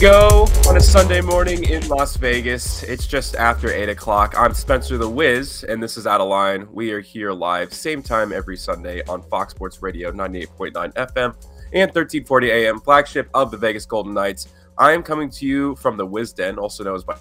go on a Sunday morning in Las Vegas. It's just after 8 o'clock. I'm Spencer the Wiz, and this is Out of Line. We are here live, same time every Sunday on Fox Sports Radio 98.9 FM and 1340 AM, flagship of the Vegas Golden Knights. I am coming to you from the Wiz Den, also known as by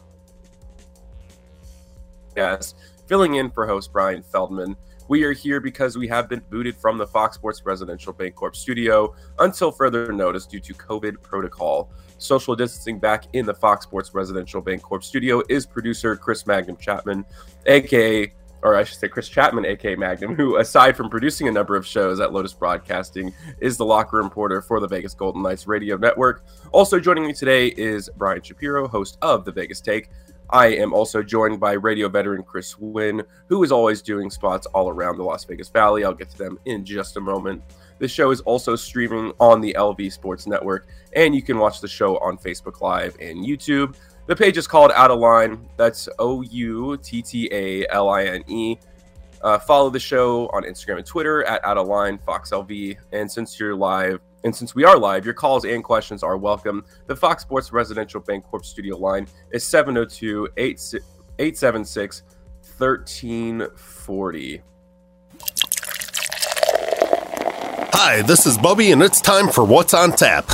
yes, filling in for host Brian Feldman. We are here because we have been booted from the Fox Sports Residential Bancorp studio until further notice due to COVID protocol. Social distancing back in the Fox Sports Residential Bancorp studio is producer Chris Magnum Chapman, aka or I should say Chris Chapman, aka Magnum, who, aside from producing a number of shows at Lotus Broadcasting, is the locker reporter for the Vegas Golden Knights radio network. Also joining me today is Brian Shapiro, host of the Vegas Take. I am also joined by radio veteran Chris Wynn, who is always doing spots all around the Las Vegas Valley. I'll get to them in just a moment. The show is also streaming on the LV Sports Network, and you can watch the show on Facebook Live and YouTube. The page is called Out of Line. That's O U T T A L I N E. Uh, follow the show on Instagram and Twitter at Out of Line Fox LV. And since you're live, and since we are live, your calls and questions are welcome. The Fox Sports Residential Bancorp studio line is 702 876 1340. Hi, this is Bubby, and it's time for What's on Tap.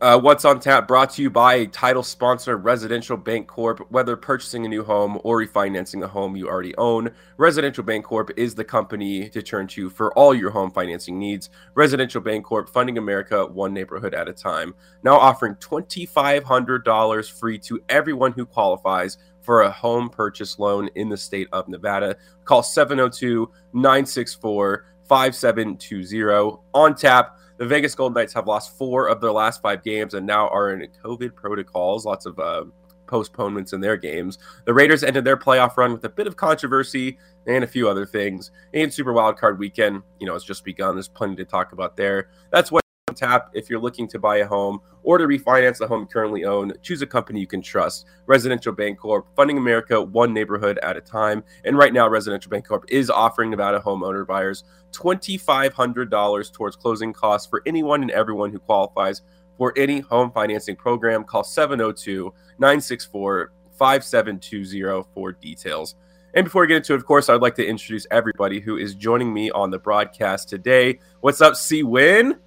Uh, What's on Tap brought to you by a title sponsor, Residential Bancorp. Whether purchasing a new home or refinancing a home you already own, Residential Bancorp is the company to turn to for all your home financing needs. Residential Bancorp, funding America one neighborhood at a time. Now offering $2,500 free to everyone who qualifies for a home purchase loan in the state of Nevada. Call 702 964 5720 on tap the Vegas Golden Knights have lost four of their last five games and now are in COVID protocols. Lots of uh, postponements in their games. The Raiders ended their playoff run with a bit of controversy and a few other things. And Super Wildcard Weekend, you know, has just begun. There's plenty to talk about there. That's what tap if you're looking to buy a home or to refinance a home you currently own. Choose a company you can trust. Residential Bancorp funding America one neighborhood at a time. And right now, Residential Bancorp is offering Nevada homeowner buyers $2,500 towards closing costs for anyone and everyone who qualifies for any home financing program. Call 702 964 5720 for details. And before we get into it, of course, I'd like to introduce everybody who is joining me on the broadcast today. What's up, C Win?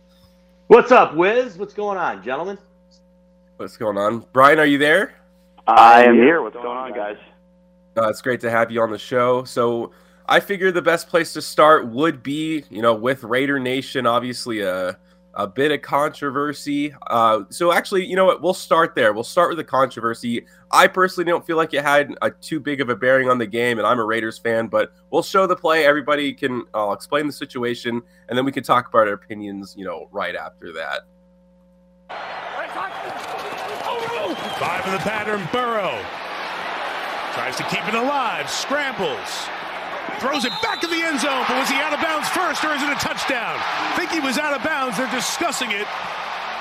What's up, Wiz? What's going on, gentlemen? What's going on? Brian, are you there? I am here. What's going on, guys? Uh, it's great to have you on the show. So, I figured the best place to start would be, you know, with Raider Nation, obviously a a bit of controversy. Uh, so actually, you know what? We'll start there. We'll start with the controversy. I personally don't feel like it had a too big of a bearing on the game, and I'm a Raiders fan. But we'll show the play. Everybody can. I'll explain the situation, and then we can talk about our opinions. You know, right after that. Five in the pattern. Burrow tries to keep it alive. Scrambles. Throws it back in the end zone, but was he out of bounds first or is it a touchdown? think he was out of bounds. They're discussing it.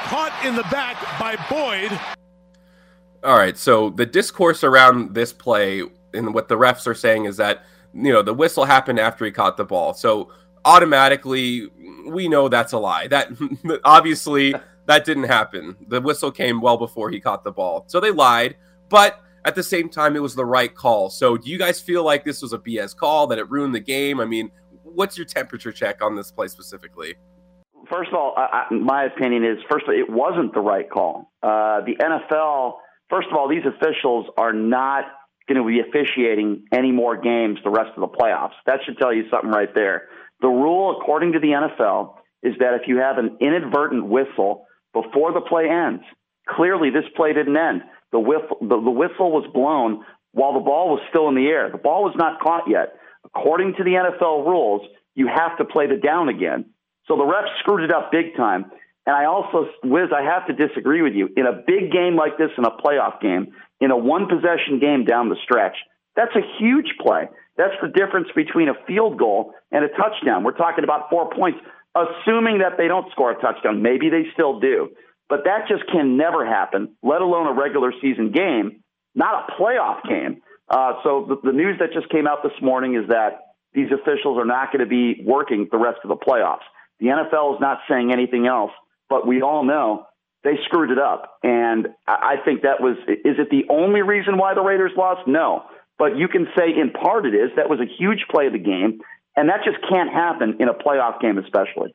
Caught in the back by Boyd. All right, so the discourse around this play and what the refs are saying is that you know the whistle happened after he caught the ball. So automatically we know that's a lie. That obviously that didn't happen. The whistle came well before he caught the ball. So they lied, but at the same time, it was the right call. So, do you guys feel like this was a BS call that it ruined the game? I mean, what's your temperature check on this play specifically? First of all, I, I, my opinion is first of all, it wasn't the right call. Uh, the NFL, first of all, these officials are not going to be officiating any more games the rest of the playoffs. That should tell you something right there. The rule, according to the NFL, is that if you have an inadvertent whistle before the play ends, clearly this play didn't end. The whistle, the, the whistle was blown while the ball was still in the air. The ball was not caught yet. According to the NFL rules, you have to play the down again. So the refs screwed it up big time. And I also, Wiz, I have to disagree with you. In a big game like this, in a playoff game, in a one possession game down the stretch, that's a huge play. That's the difference between a field goal and a touchdown. We're talking about four points, assuming that they don't score a touchdown. Maybe they still do. But that just can never happen, let alone a regular season game, not a playoff game. Uh, so the, the news that just came out this morning is that these officials are not going to be working the rest of the playoffs. The NFL is not saying anything else, but we all know they screwed it up. And I think that was, is it the only reason why the Raiders lost? No. But you can say in part it is. That was a huge play of the game. And that just can't happen in a playoff game, especially.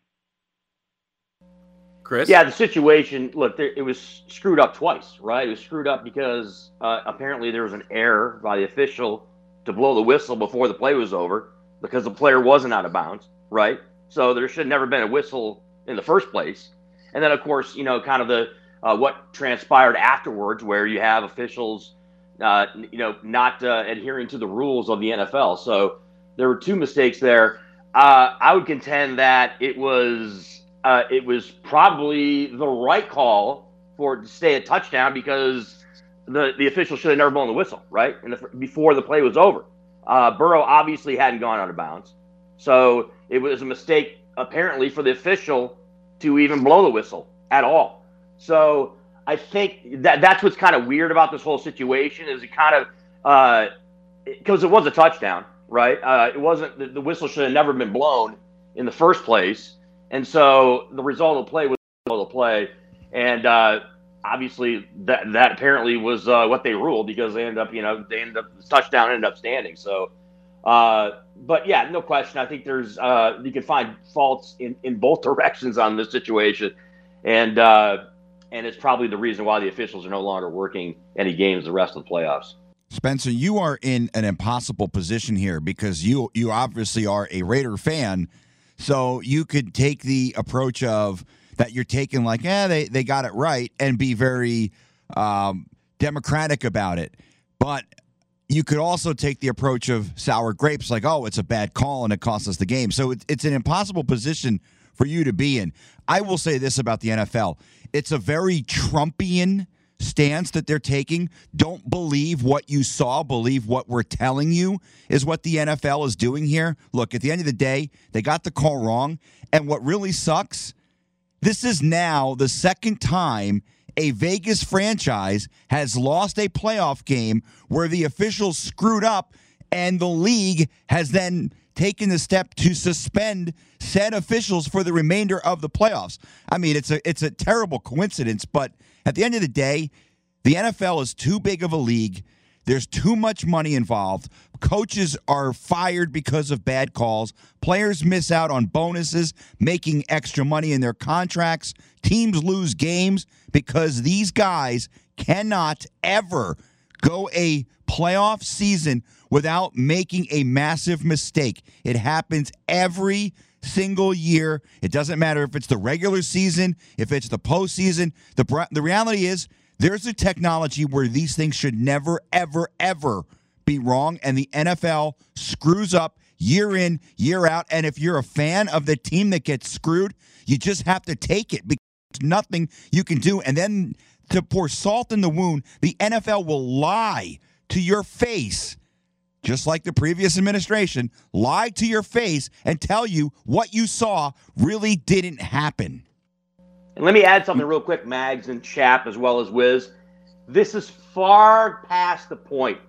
Chris? Yeah, the situation, look, there, it was screwed up twice, right? It was screwed up because uh, apparently there was an error by the official to blow the whistle before the play was over because the player wasn't out of bounds, right? So there should never been a whistle in the first place. And then, of course, you know, kind of the uh, what transpired afterwards, where you have officials, uh, you know, not uh, adhering to the rules of the NFL. So there were two mistakes there. Uh, I would contend that it was uh, it was probably the right call for it to stay a touchdown because the the official should have never blown the whistle, right? And before the play was over, uh, Burrow obviously hadn't gone out of bounds, so it was a mistake apparently for the official to even blow the whistle at all. So I think that that's what's kind of weird about this whole situation is it kind of because uh, it, it was a touchdown, right? Uh, it wasn't the, the whistle should have never been blown in the first place. And so the result of play was the result of play. And uh, obviously that that apparently was uh, what they ruled because they ended up, you know, they ended up touchdown ended up standing. So, uh, but yeah, no question. I think there's uh, you can find faults in, in both directions on this situation, and uh, and it's probably the reason why the officials are no longer working any games the rest of the playoffs. Spencer, you are in an impossible position here because you you obviously are a Raider fan so you could take the approach of that you're taking, like, yeah, they, they got it right, and be very um, democratic about it. But you could also take the approach of sour grapes, like, oh, it's a bad call and it costs us the game. So it, it's an impossible position for you to be in. I will say this about the NFL it's a very Trumpian stance that they're taking. Don't believe what you saw, believe what we're telling you is what the NFL is doing here. Look, at the end of the day, they got the call wrong. And what really sucks, this is now the second time a Vegas franchise has lost a playoff game where the officials screwed up and the league has then taken the step to suspend said officials for the remainder of the playoffs. I mean, it's a it's a terrible coincidence, but at the end of the day, the NFL is too big of a league. There's too much money involved. Coaches are fired because of bad calls. Players miss out on bonuses, making extra money in their contracts. Teams lose games because these guys cannot ever go a playoff season without making a massive mistake. It happens every single year. It doesn't matter if it's the regular season, if it's the postseason. The, the reality is, there's a technology where these things should never, ever, ever be wrong. And the NFL screws up year in, year out. And if you're a fan of the team that gets screwed, you just have to take it because nothing you can do. And then to pour salt in the wound, the NFL will lie to your face just like the previous administration, lie to your face and tell you what you saw really didn't happen. And let me add something real quick, Mags and Chap, as well as Wiz. This is far past the point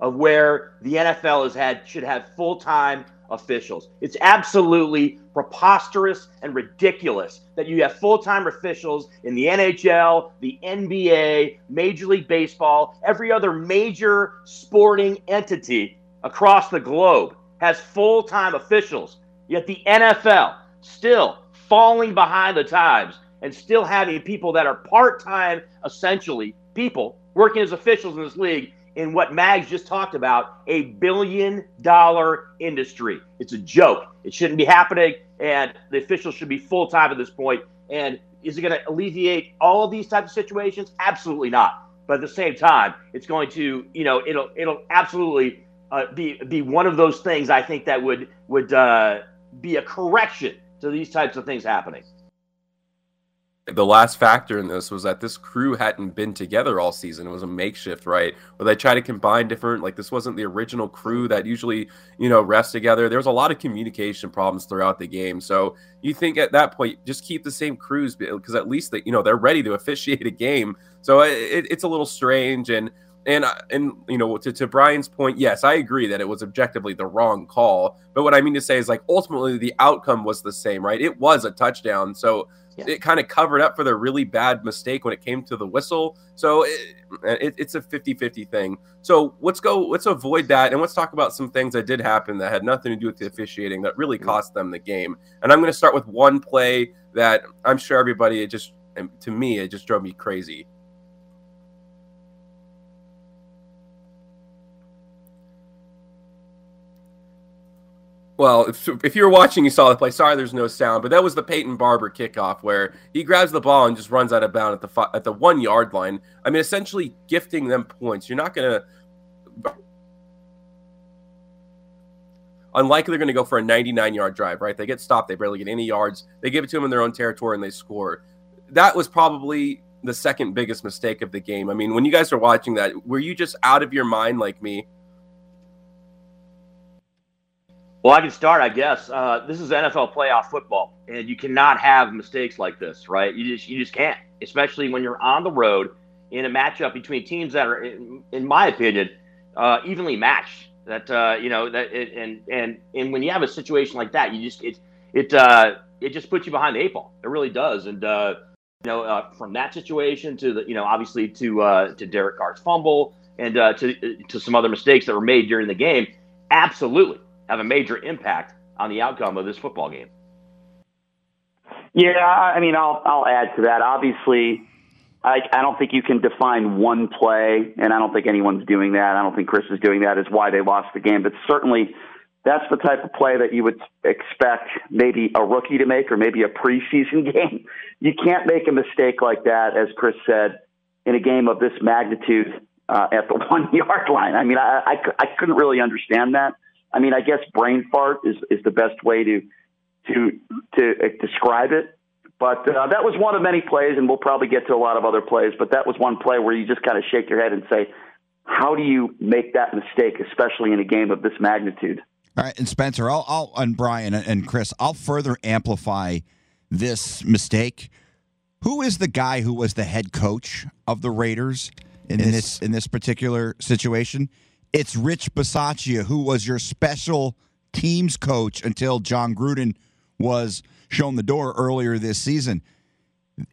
of where the NFL has had should have full time officials. It's absolutely preposterous and ridiculous that you have full time officials in the NHL, the NBA, Major League Baseball, every other major sporting entity across the globe has full time officials, yet the NFL still falling behind the times and still having people that are part time, essentially, people working as officials in this league in what Mags just talked about a billion dollar industry. It's a joke. It shouldn't be happening, and the officials should be full time at this point. And is it going to alleviate all of these types of situations? Absolutely not. But at the same time, it's going to, you know, it'll it'll absolutely uh, be be one of those things I think that would would uh, be a correction to these types of things happening. The last factor in this was that this crew hadn't been together all season. It was a makeshift, right? Where they try to combine different, like this wasn't the original crew that usually, you know, rests together. There was a lot of communication problems throughout the game. So you think at that point, just keep the same crews because at least that you know they're ready to officiate a game. So it, it's a little strange and and and you know to, to brian's point yes i agree that it was objectively the wrong call but what i mean to say is like ultimately the outcome was the same right it was a touchdown so yeah. it kind of covered up for the really bad mistake when it came to the whistle. So it, it, it's a 50-50 thing. So let's go. Let's avoid that and let's talk about some things that did happen that had nothing to do with the officiating that really mm-hmm. cost them the game. And I'm going to start with one play that I'm sure everybody it just to me it just drove me crazy. Well, if, you were watching, you saw the play. Sorry, there's no sound, but that was the Peyton Barber kickoff where he grabs the ball and just runs out of bounds at the at the one yard line. I mean, essentially gifting them points. You're not gonna. Unlikely they're going to go for a 99 yard drive, right? They get stopped, they barely get any yards. They give it to them in their own territory and they score. That was probably the second biggest mistake of the game. I mean, when you guys are watching that, were you just out of your mind like me? Well, I can start, I guess. Uh, this is NFL playoff football, and you cannot have mistakes like this, right? You just you just can't, especially when you're on the road in a matchup between teams that are, in, in my opinion, uh, evenly matched. That uh, you know that it, and and and when you have a situation like that, you just it it uh, it just puts you behind the eight ball. It really does, and uh, you know uh, from that situation to the you know obviously to to Derek Carr's fumble and to to some other mistakes that were made during the game, absolutely have a major impact on the outcome of this football game. Yeah, I mean, I'll I'll add to that. Obviously, I I don't think you can define one play, and I don't think anyone's doing that. I don't think Chris is doing that. Is why they lost the game, but certainly. That's the type of play that you would expect maybe a rookie to make or maybe a preseason game. You can't make a mistake like that, as Chris said, in a game of this magnitude uh, at the one yard line. I mean, I, I, I couldn't really understand that. I mean, I guess brain fart is, is the best way to to to uh, describe it. But uh, that was one of many plays, and we'll probably get to a lot of other plays. But that was one play where you just kind of shake your head and say, "How do you make that mistake, especially in a game of this magnitude?" All right, and Spencer, I'll, I'll and Brian and Chris, I'll further amplify this mistake. Who is the guy who was the head coach of the Raiders in, in this in this particular situation? It's Rich Bisaccia, who was your special teams coach until Jon Gruden was shown the door earlier this season.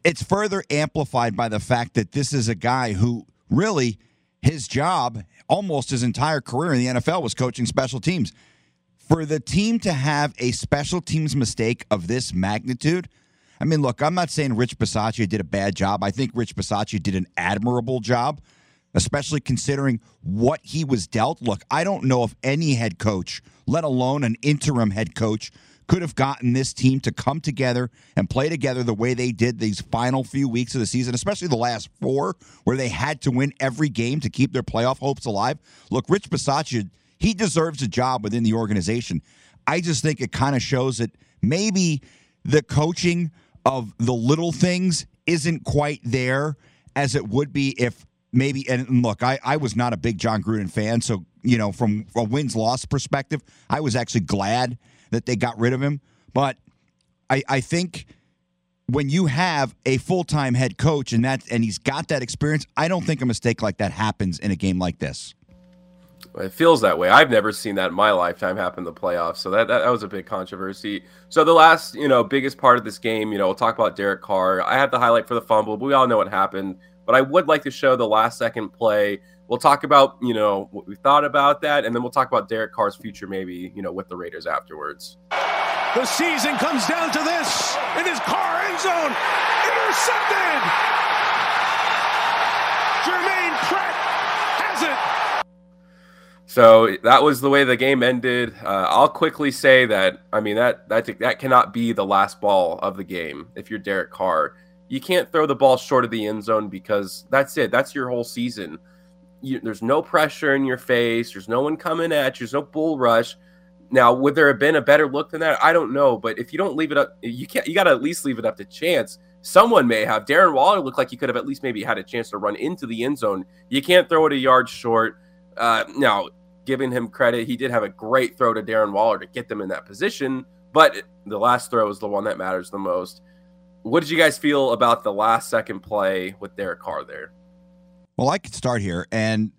It's further amplified by the fact that this is a guy who really his job almost his entire career in the NFL was coaching special teams. For the team to have a special teams mistake of this magnitude, I mean, look, I'm not saying Rich Bisaccia did a bad job. I think Rich Bisaccia did an admirable job especially considering what he was dealt. Look, I don't know if any head coach, let alone an interim head coach, could have gotten this team to come together and play together the way they did these final few weeks of the season, especially the last four, where they had to win every game to keep their playoff hopes alive. Look, Rich Bisaccia, he deserves a job within the organization. I just think it kind of shows that maybe the coaching of the little things isn't quite there as it would be if maybe and look, I, I was not a big Jon Gruden fan, so you know, from a wins loss perspective, I was actually glad that they got rid of him. But I, I think when you have a full time head coach and that and he's got that experience, I don't think a mistake like that happens in a game like this. It feels that way. I've never seen that in my lifetime happen in the playoffs. So that, that, that was a big controversy. So the last, you know, biggest part of this game, you know, we'll talk about Derek Carr. I have the highlight for the fumble, but we all know what happened but I would like to show the last second play. We'll talk about, you know, what we thought about that, and then we'll talk about Derek Carr's future, maybe, you know, with the Raiders afterwards. The season comes down to this. It is Carr end zone. Intercepted. Germaine Pratt has it. So that was the way the game ended. Uh, I'll quickly say that I mean that that that cannot be the last ball of the game if you're Derek Carr you can't throw the ball short of the end zone because that's it. That's your whole season. You, there's no pressure in your face. There's no one coming at you. There's no bull rush. Now, would there have been a better look than that? I don't know. But if you don't leave it up, you can't. You got to at least leave it up to chance. Someone may have. Darren Waller looked like he could have at least maybe had a chance to run into the end zone. You can't throw it a yard short. Uh, now, giving him credit, he did have a great throw to Darren Waller to get them in that position. But the last throw is the one that matters the most. What did you guys feel about the last second play with Derek Carr there? Well, I could start here. And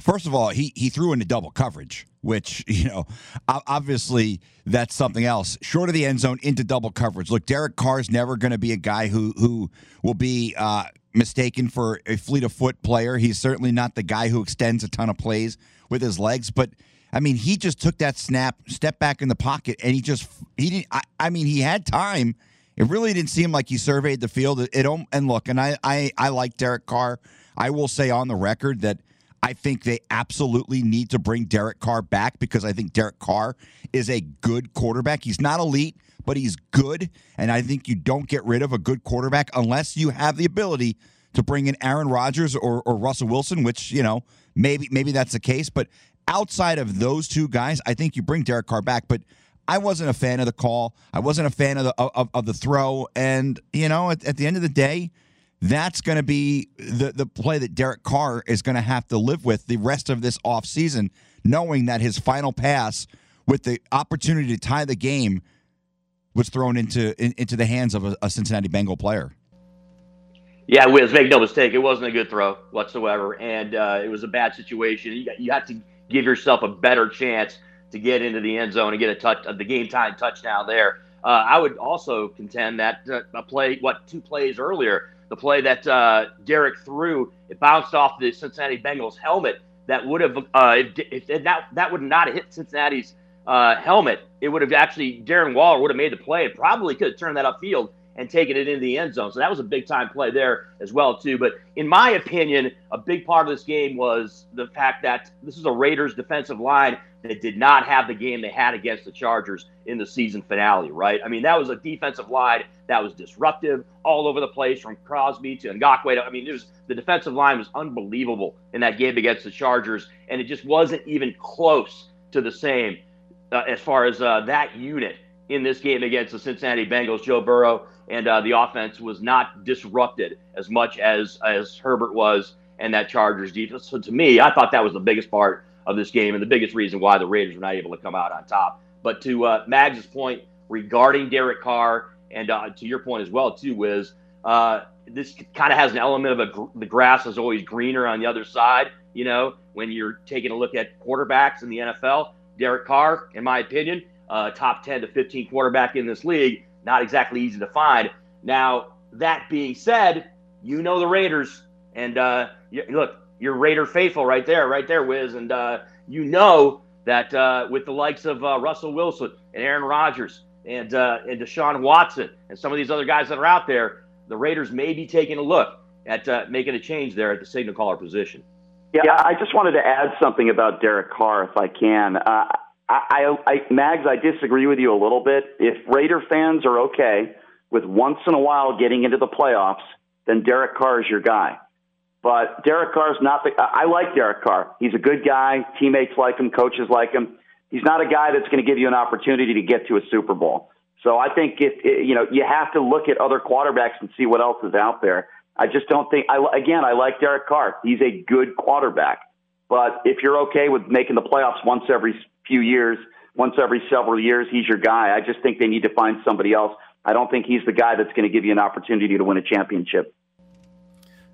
first of all, he he threw into double coverage. which, you know, obviously that's something else. Short of the end zone into double coverage. Look, Derek Carr's never going to be a guy who who will be uh, mistaken for a fleet of foot player. He's certainly not the guy who extends a ton of plays with his legs, but I mean, he just took that snap, stepped back in the pocket, and he just he didn't. I, I mean, he had time. It really didn't seem like he surveyed the field. It, it and look, and I I I like Derek Carr. I will say on the record that I think they absolutely need to bring Derek Carr back because I think Derek Carr is a good quarterback. He's not elite, but he's good. And I think you don't get rid of a good quarterback unless you have the ability to bring in Aaron Rodgers or, or Russell Wilson, which, you know, maybe maybe that's the case. But outside of those two guys, I think you bring Derek Carr back. But I wasn't a fan of the call. I wasn't a fan of the of, of the throw. And, you know, at, at the end of the day, that's going to be the, the play that Derek Carr is going to have to live with the rest of this offseason, knowing that his final pass with the opportunity to tie the game was thrown into in, into the hands of a, a, Cincinnati Bengal player. Yeah, Wiz, make no mistake, it wasn't a good throw whatsoever, and uh, it was a bad situation. You, you had to give yourself a better chance to get into the end zone and get a touch, uh, the game time touchdown there. Uh, I would also contend that uh, a play, what two plays earlier, the play that uh, Derek threw, it bounced off the Cincinnati Bengals helmet. That would have, uh, if, if, that that would not have hit Cincinnati's uh, helmet, it would have actually Darren Waller would have made the play and probably could have turned that upfield and taken it into the end zone. So that was a big time play there as well too. But in my opinion, a big part of this game was the fact that this is a Raiders defensive line that did not have the game they had against the Chargers in the season finale, right? I mean, that was a defensive line that was disruptive all over the place from Crosby to Ngakoue. To, I mean, it was the defensive line was unbelievable in that game against the Chargers, and it just wasn't even close to the same uh, as far as uh, that unit in this game against the Cincinnati Bengals. Joe Burrow and uh, the offense was not disrupted as much as as Herbert was and that Chargers defense. So to me, I thought that was the biggest part of this game and the biggest reason why the Raiders were not able to come out on top. But to uh, Mags' point regarding Derek Carr, and uh, to your point as well, too, is uh, this kind of has an element of a, the grass is always greener on the other side. You know, when you're taking a look at quarterbacks in the NFL, Derek Carr, in my opinion, uh, top 10 to 15 quarterback in this league, not exactly easy to find. Now, that being said, you know the Raiders, and uh, look, you're Raider faithful right there, right there, Wiz. And uh, you know that uh, with the likes of uh, Russell Wilson and Aaron Rodgers and uh, and Deshaun Watson and some of these other guys that are out there, the Raiders may be taking a look at uh, making a change there at the signal caller position. Yeah, I just wanted to add something about Derek Carr, if I can. Uh, I, I, I, Mags, I disagree with you a little bit. If Raider fans are okay with once in a while getting into the playoffs, then Derek Carr is your guy. But Derek Carr's not the. I like Derek Carr. He's a good guy. Teammates like him. Coaches like him. He's not a guy that's going to give you an opportunity to get to a Super Bowl. So I think if you know you have to look at other quarterbacks and see what else is out there. I just don't think. I again, I like Derek Carr. He's a good quarterback. But if you're okay with making the playoffs once every few years, once every several years, he's your guy. I just think they need to find somebody else. I don't think he's the guy that's going to give you an opportunity to win a championship.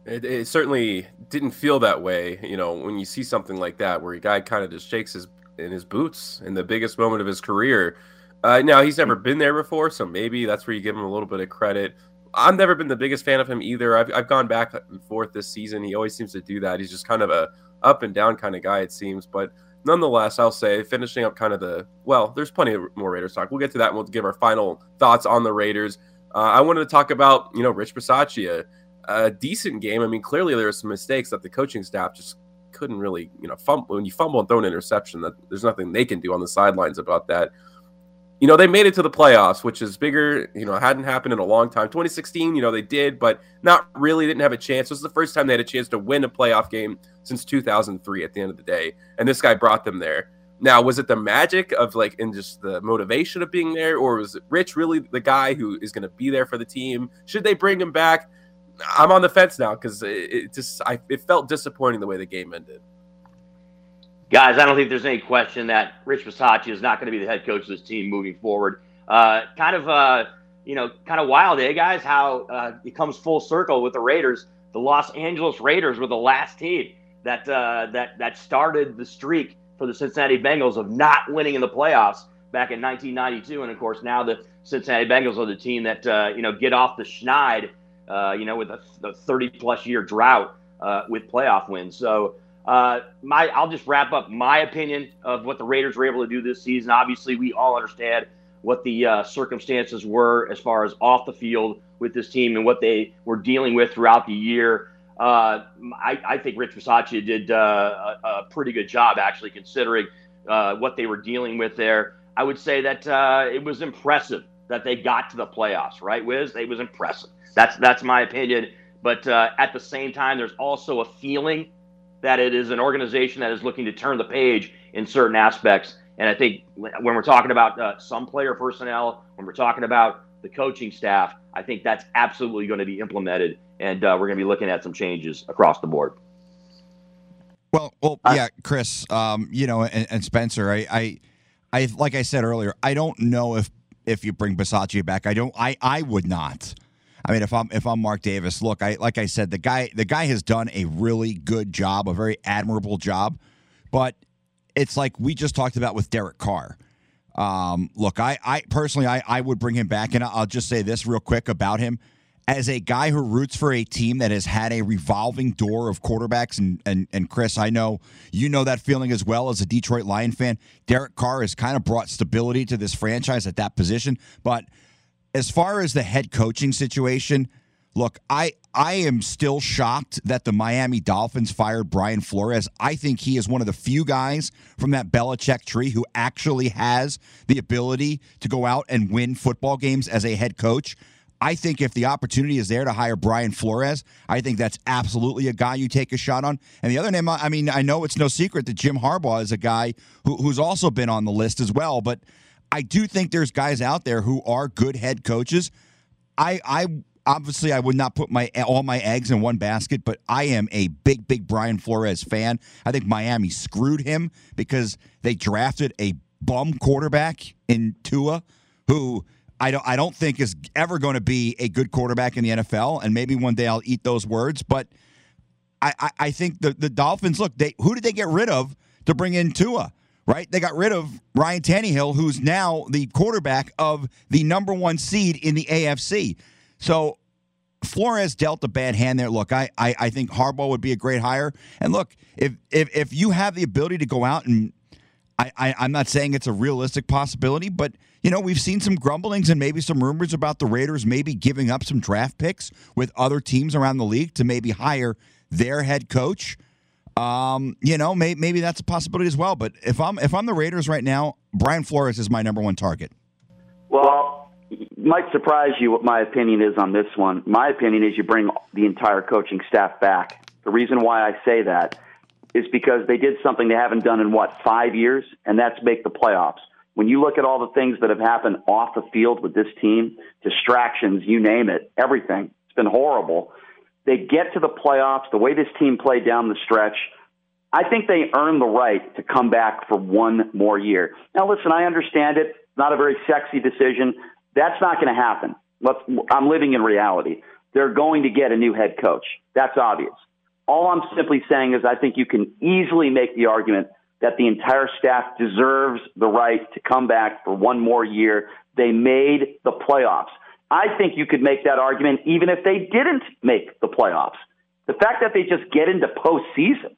It, it, certainly didn't feel that way, you know, when you see something like that, where a guy kind of just shakes his in his boots in the biggest moment of his career. Uh, now he's never been there before, so maybe that's where you give him a little bit of credit. I've never been the biggest fan of him either. I've, I've gone back and forth this season. He always seems to do that. He's just kind of a up and down kind of guy, it seems. But nonetheless, I'll say finishing up kind of the well, there's plenty of more Raiders talk. We'll get to that and we'll give our final thoughts on the Raiders. Uh, I wanted to talk about you know Rich Bisaccia a decent game. I mean, clearly there were some mistakes that the coaching staff just couldn't really, you know, fumble. When you fumble and throw an interception, that there's nothing they can do on the sidelines about that. You know, they made it to the playoffs, which is bigger. You know, hadn't happened in a long time. 2016, you know, they did, but not really. Didn't have a chance. This is the first time they had a chance to win a playoff game since 2003. At the end of the day, and this guy brought them there. Now, was it the magic of like, and just the motivation of being there, or was Rich really the guy who is going to be there for the team? Should they bring him back? I'm on the fence now because it, it, just I, it felt disappointing the way the game ended. Guys, I don't think there's any question that Rich Bisaccia is not going to be the head coach of this team moving forward. Uh, kind of, uh, you know, kind of wild, eh, guys? How uh, it comes full circle with the Raiders. The Los Angeles Raiders were the last team that uh, that that started the streak for the Cincinnati Bengals of not winning in the playoffs back in 1992, and of course now the Cincinnati Bengals are the team that uh, you know get off the schneid, uh, you know, with a, 30 plus year drought uh, with playoff wins. So uh, my I'll just wrap up my opinion of what the Raiders were able to do this season. Obviously, we all understand what the uh, circumstances were as far as off the field with this team and what they were dealing with throughout the year. Uh, I, I, think Rich Bisaccia did a, a, pretty good job, actually, considering what they were dealing with there. I would say that it was impressive that they got to the playoffs, right, Wiz? It was impressive. That's that's my opinion. But uh, at the same time, there's also a feeling that it is an organization that is looking to turn the page in certain aspects. And I think when we're talking about uh, some player personnel, when we're talking about the coaching staff, I think that's absolutely going to be implemented, and uh, we're going to be looking at some changes across the board. Well, well, yeah, Chris, um, you know, and, and Spencer, I, I, I, like I said earlier, I don't know if if you bring Bisaccia back, I don't, I, I would not. I mean, if I'm if I'm Mark Davis, look, I like I said, the guy the guy has done a really good job, a very admirable job, but it's like we just talked about with Derek Carr. Um, look, I, I personally, I, I would bring him back, and I'll just say this real quick about him. As a guy who roots for a team that has had a revolving door of quarterbacks, and, and, and Chris, I know you know that feeling as well as a Detroit Lion fan. Derek Carr has kind of brought stability to this franchise at that position. But as far as the head coaching situation, Look, I I am still shocked that the Miami Dolphins fired Brian Flores. I think he is one of the few guys from that Belichick tree who actually has the ability to go out and win football games as a head coach. I think if the opportunity is there to hire Brian Flores, I think that's absolutely a guy you take a shot on. And the other name, I mean, I know it's no secret that Jim Harbaugh is a guy who, who's also been on the list as well, but I do think there's guys out there who are good head coaches. I, I obviously I would not put my all my eggs in one basket, but I am a big, big Brian Flores fan. I think Miami screwed him because they drafted a bum quarterback in Tua, who I don't I don't think is ever going to be a good quarterback in the NFL. And maybe one day I'll eat those words, but I, I, I think the, the Dolphins look, they who did they get rid of to bring in Tua? Right? They got rid of Ryan Tannehill, who's now the quarterback of the number one seed in the AFC. So Flores dealt a bad hand there. Look, I, I, I think Harbaugh would be a great hire. And look, if if if you have the ability to go out and I, I I'm not saying it's a realistic possibility, but you know we've seen some grumblings and maybe some rumors about the Raiders maybe giving up some draft picks with other teams around the league to maybe hire their head coach. Um, you know, may, maybe that's a possibility as well. But if I'm if I'm the Raiders right now, Brian Flores is my number one target. Well, might surprise you what my opinion is on this one. My opinion is you bring the entire coaching staff back. The reason why I say that is because they did something they haven't done in what, five years, and that's make the playoffs. When you look at all the things that have happened off the field with this team, distractions, you name it, everything, it's been horrible. They get to the playoffs, the way this team played down the stretch, I think they earn the right to come back for one more year. Now, listen, I understand it. Not a very sexy decision. That's not going to happen. I'm living in reality. They're going to get a new head coach. That's obvious. All I'm simply saying is I think you can easily make the argument that the entire staff deserves the right to come back for one more year. They made the playoffs. I think you could make that argument even if they didn't make the playoffs. The fact that they just get into postseason,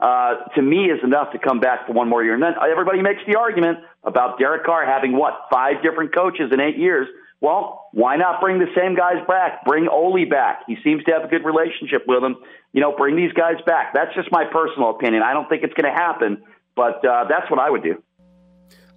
uh, to me, is enough to come back for one more year. And then everybody makes the argument about Derek Carr having what five different coaches in eight years. Well, why not bring the same guys back? Bring Ole back. He seems to have a good relationship with him. You know, bring these guys back. That's just my personal opinion. I don't think it's going to happen, but uh, that's what I would do.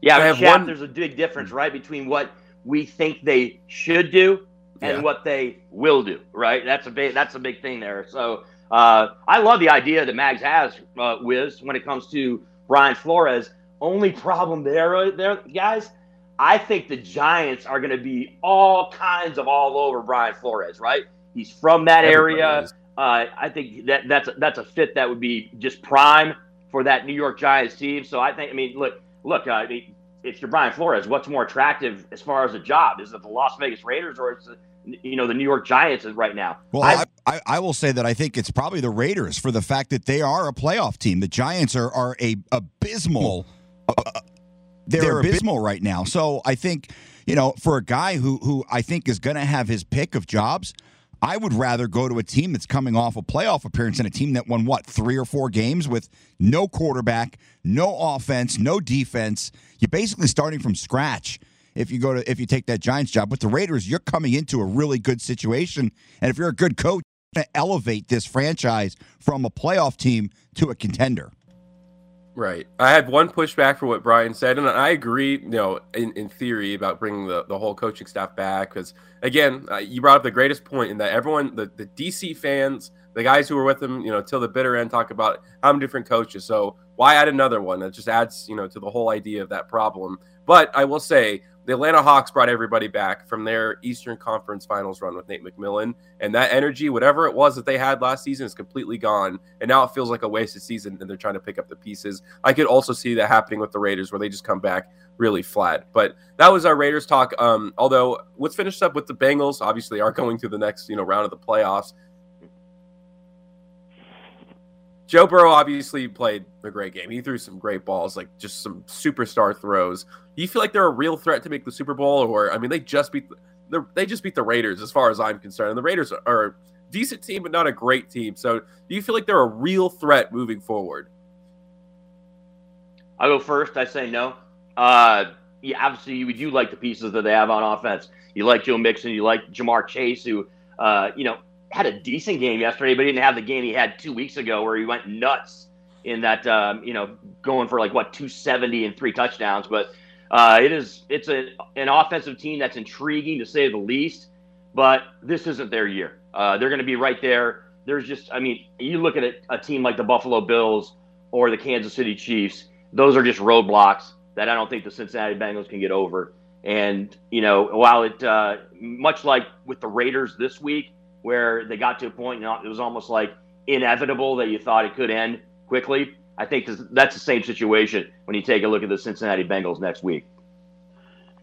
Yeah, I have one... there's a big difference, right, between what we think they should do and yeah. what they will do. Right? That's a big that's a big thing there. So uh, I love the idea that Mags has, uh, Wiz, when it comes to Brian Flores. Only problem there, there, guys. I think the Giants are going to be all kinds of all over Brian Flores. Right? He's from that Everybody area. Uh, I think that that's a, that's a fit that would be just prime for that New York Giants team. So I think, I mean, look, look, uh, I mean, if you're Brian Flores, what's more attractive as far as a job? Is it the Las Vegas Raiders or it's you know the New York Giants is right now. Well, I, I, I, will say that I think it's probably the Raiders for the fact that they are a playoff team. The Giants are are a abysmal. Uh, uh they're, they're abysmal right now. So I think you know for a guy who who I think is going to have his pick of jobs. I would rather go to a team that's coming off a playoff appearance than a team that won what three or four games with no quarterback, no offense, no defense. You're basically starting from scratch if you go to if you take that Giants job. With the Raiders, you're coming into a really good situation, and if you're a good coach, to elevate this franchise from a playoff team to a contender. Right. I had one pushback for what Brian said, and I agree, you know, in, in theory about bringing the, the whole coaching staff back. Because, again, uh, you brought up the greatest point in that everyone, the, the DC fans, the guys who were with them, you know, till the bitter end, talk about how many different coaches. So why add another one? That just adds, you know, to the whole idea of that problem. But I will say, the Atlanta Hawks brought everybody back from their Eastern Conference Finals run with Nate McMillan, and that energy, whatever it was that they had last season, is completely gone. And now it feels like a wasted season, and they're trying to pick up the pieces. I could also see that happening with the Raiders, where they just come back really flat. But that was our Raiders talk. Um, although let's finish up with the Bengals. Obviously, are going to the next you know round of the playoffs. Joe Burrow obviously played a great game. He threw some great balls, like just some superstar throws. Do you feel like they're a real threat to make the Super Bowl, or I mean, they just beat the, they just beat the Raiders, as far as I'm concerned. And the Raiders are a decent team, but not a great team. So, do you feel like they're a real threat moving forward? I'll go first. I say no. Uh, yeah, obviously, you do like the pieces that they have on offense. You like Joe Mixon. You like Ja'Marr Chase, who, uh, you know, had a decent game yesterday, but he didn't have the game he had two weeks ago where he went nuts in that, um, you know, going for like what 270 and three touchdowns. But uh, it is it's a, an offensive team that's intriguing to say the least. But this isn't their year. Uh, they're going to be right there. There's just, I mean, you look at a, a team like the Buffalo Bills or the Kansas City Chiefs. Those are just roadblocks that I don't think the Cincinnati Bengals can get over. And you know, while it uh, much like with the Raiders this week, where they got to a point, know, it was almost like inevitable that you thought it could end quickly. I think that's the same situation when you take a look at the Cincinnati Bengals next week.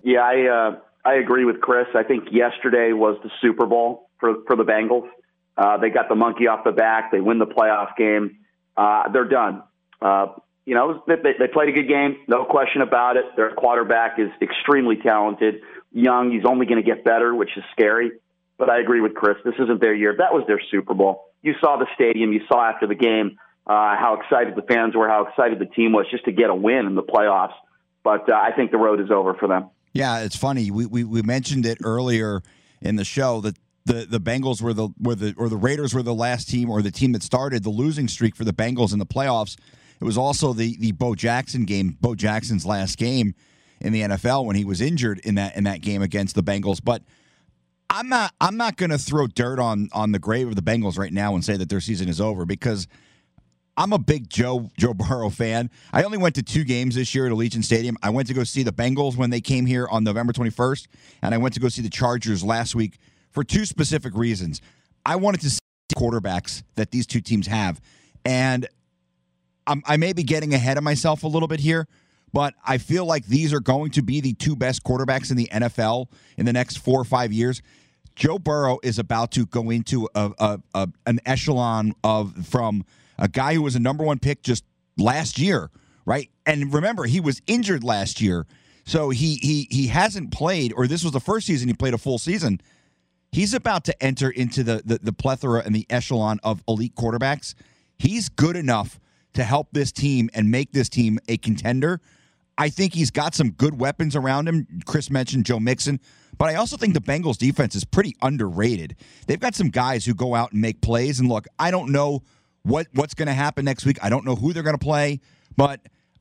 Yeah, I uh, I agree with Chris. I think yesterday was the Super Bowl for for the Bengals. Uh, they got the monkey off the back. They win the playoff game. Uh, they're done. Uh, you know, they, they played a good game, no question about it. Their quarterback is extremely talented, young. He's only going to get better, which is scary. But I agree with Chris. This isn't their year. That was their Super Bowl. You saw the stadium. You saw after the game uh, how excited the fans were, how excited the team was just to get a win in the playoffs. But uh, I think the road is over for them. Yeah, it's funny. We, we, we mentioned it earlier in the show that the, the Bengals were the were the or the Raiders were the last team or the team that started the losing streak for the Bengals in the playoffs. It was also the the Bo Jackson game, Bo Jackson's last game in the NFL when he was injured in that in that game against the Bengals. But I'm not I'm not going to throw dirt on on the grave of the Bengals right now and say that their season is over because I'm a big Joe Joe Burrow fan. I only went to two games this year at Allegiant Stadium. I went to go see the Bengals when they came here on November 21st, and I went to go see the Chargers last week for two specific reasons. I wanted to see quarterbacks that these two teams have, and I'm, I may be getting ahead of myself a little bit here, but I feel like these are going to be the two best quarterbacks in the NFL in the next four or five years. Joe Burrow is about to go into a, a, a, an echelon of from a guy who was a number one pick just last year, right? And remember, he was injured last year, so he he he hasn't played, or this was the first season he played a full season. He's about to enter into the the, the plethora and the echelon of elite quarterbacks. He's good enough to help this team and make this team a contender. I think he's got some good weapons around him. Chris mentioned Joe Mixon. But I also think the Bengals defense is pretty underrated. They've got some guys who go out and make plays. And look, I don't know what what's going to happen next week. I don't know who they're going to play, but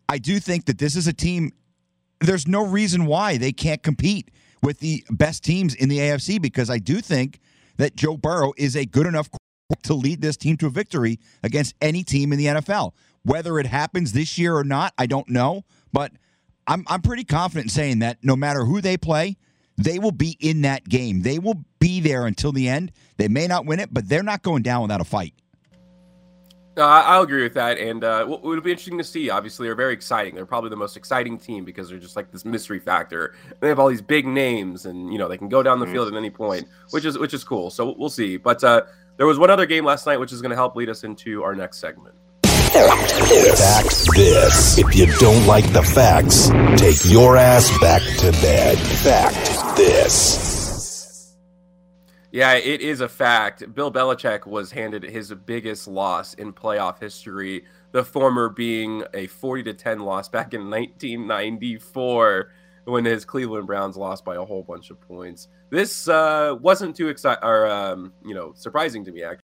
I do think that this is a team. There's no reason why they can't compete with the best teams in the AFC because I do think that Joe Burrow is a good enough to lead this team to a victory against any team in the NFL. Whether it happens this year or not, I don't know, but I'm I'm pretty confident in saying that no matter who they play, they will be in that game. They will be there until the end. They may not win it, but they're not going down without a fight. Uh, I'll agree with that, and uh, what would be interesting to see. Obviously, they're very exciting. They're probably the most exciting team because they're just like this mystery factor. They have all these big names, and you know they can go down the field at any point, which is which is cool. So we'll see. But uh, there was one other game last night, which is going to help lead us into our next segment. Fact this. If you don't like the facts, take your ass back to bed. Fact this. Yeah, it is a fact. Bill Belichick was handed his biggest loss in playoff history, the former being a 40 to 10 loss back in 1994 when his Cleveland Browns lost by a whole bunch of points. This uh, wasn't too exciting or um, you know, surprising to me actually.